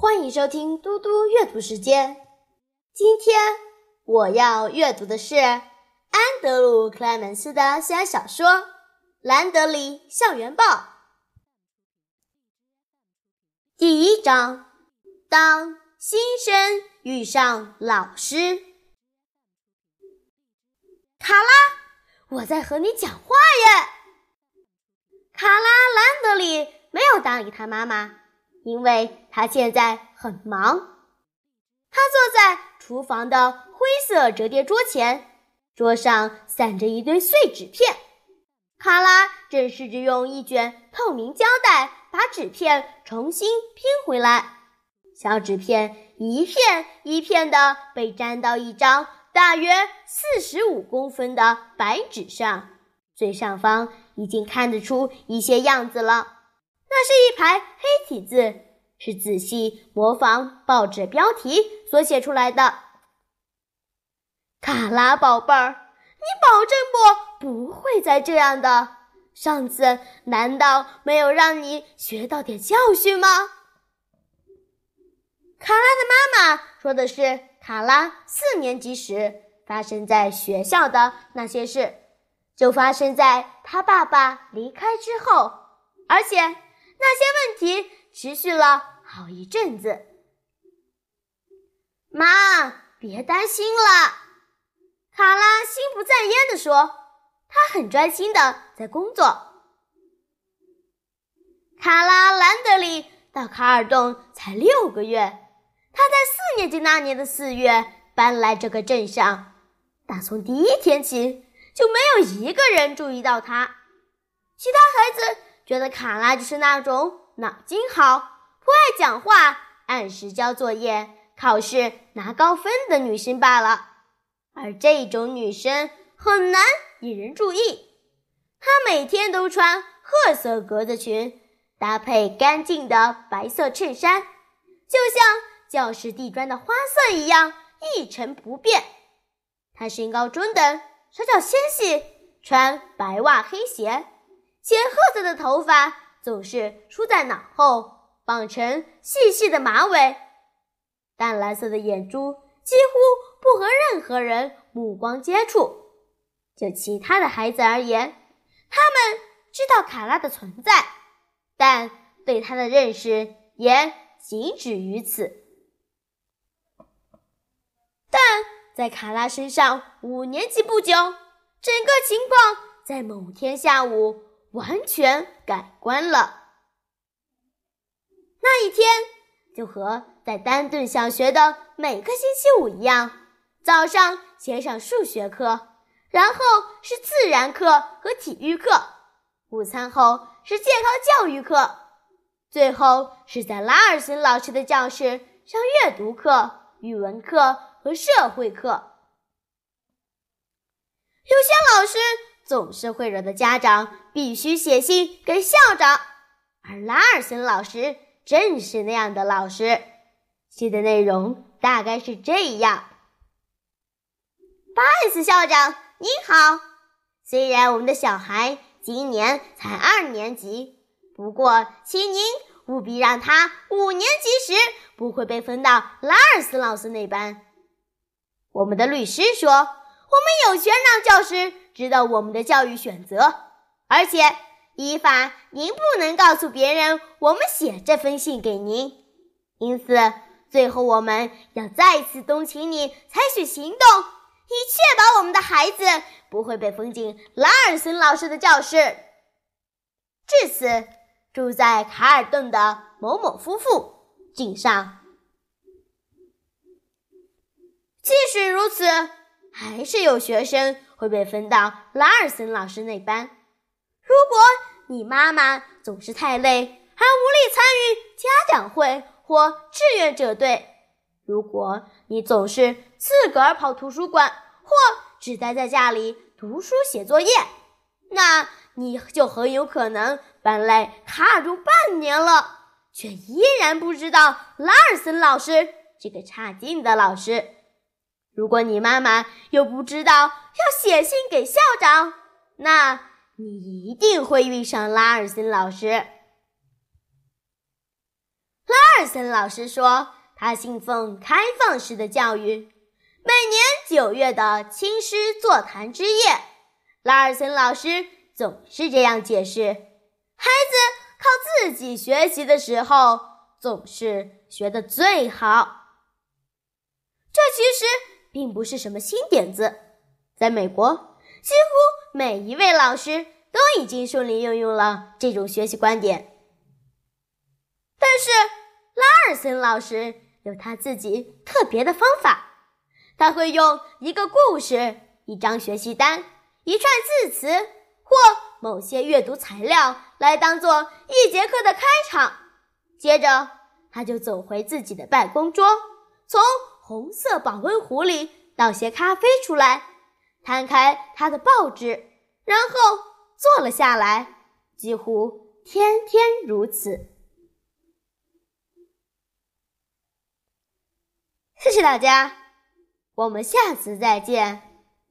欢迎收听嘟嘟阅读时间。今天我要阅读的是安德鲁·克莱门斯的写小说《兰德里校园报》第一章：当新生遇上老师。卡拉，我在和你讲话耶！卡拉·兰德里没有搭理他妈妈。因为他现在很忙，他坐在厨房的灰色折叠桌前，桌上散着一堆碎纸片。卡拉正试着用一卷透明胶带把纸片重新拼回来，小纸片一片一片的被粘到一张大约四十五公分的白纸上，最上方已经看得出一些样子了。那是一排黑体字，是仔细模仿报纸标题所写出来的。卡拉宝贝儿，你保证不不会再这样的？上次难道没有让你学到点教训吗？卡拉的妈妈说的是卡拉四年级时发生在学校的那些事，就发生在他爸爸离开之后，而且。那些问题持续了好一阵子。妈，别担心了，卡拉心不在焉地说：“他很专心的在工作。”卡拉兰德里到卡尔顿才六个月，他在四年级那年的四月搬来这个镇上。打从第一天起，就没有一个人注意到他，其他孩子。觉得卡拉就是那种脑筋好、不爱讲话、按时交作业、考试拿高分的女生罢了。而这种女生很难引人注意。她每天都穿褐色格子裙，搭配干净的白色衬衫，就像教室地砖的花色一样一成不变。她身高中等，手脚纤细，穿白袜黑鞋。浅褐色的头发总是梳在脑后，绑成细细的马尾。淡蓝色的眼珠几乎不和任何人目光接触。就其他的孩子而言，他们知道卡拉的存在，但对他的认识也仅止于此。但在卡拉身上五年级不久，整个情况在某天下午。完全改观了。那一天就和在丹顿小学的每个星期五一样，早上先上数学课，然后是自然课和体育课，午餐后是健康教育课，最后是在拉尔森老师的教室上阅读课、语文课和社会课。有些老师。总是会惹得家长必须写信给校长，而拉尔森老师正是那样的老师。信的内容大概是这样：巴恩斯校长您好，虽然我们的小孩今年才二年级，不过请您务必让他五年级时不会被分到拉尔斯老师那班。我们的律师说，我们有权让教师。知道我们的教育选择，而且依法，您不能告诉别人我们写这封信给您。因此，最后我们要再次动请你采取行动，以确保我们的孩子不会被封进拉尔森老师的教室。至此，住在卡尔顿的某某夫妇，敬上。即使如此，还是有学生。会被分到拉尔森老师那班。如果你妈妈总是太累，还无力参与家长会或志愿者队；如果你总是自个儿跑图书馆，或只待在家里读书写作业，那你就很有可能搬来卡尔顿半年了，却依然不知道拉尔森老师这个差劲的老师。如果你妈妈又不知道要写信给校长，那你一定会遇上拉尔森老师。拉尔森老师说，他信奉开放式的教育。每年九月的青师座谈之夜，拉尔森老师总是这样解释：孩子靠自己学习的时候，总是学得最好。这其实并不是什么新点子，在美国，几乎每一位老师都已经顺利运用了这种学习观点。但是，拉尔森老师有他自己特别的方法。他会用一个故事、一张学习单、一串字词或某些阅读材料来当做一节课的开场。接着，他就走回自己的办公桌，从红色保温壶里倒些咖啡出来，摊开他的报纸，然后坐了下来，几乎天天如此。谢谢大家，我们下次再见。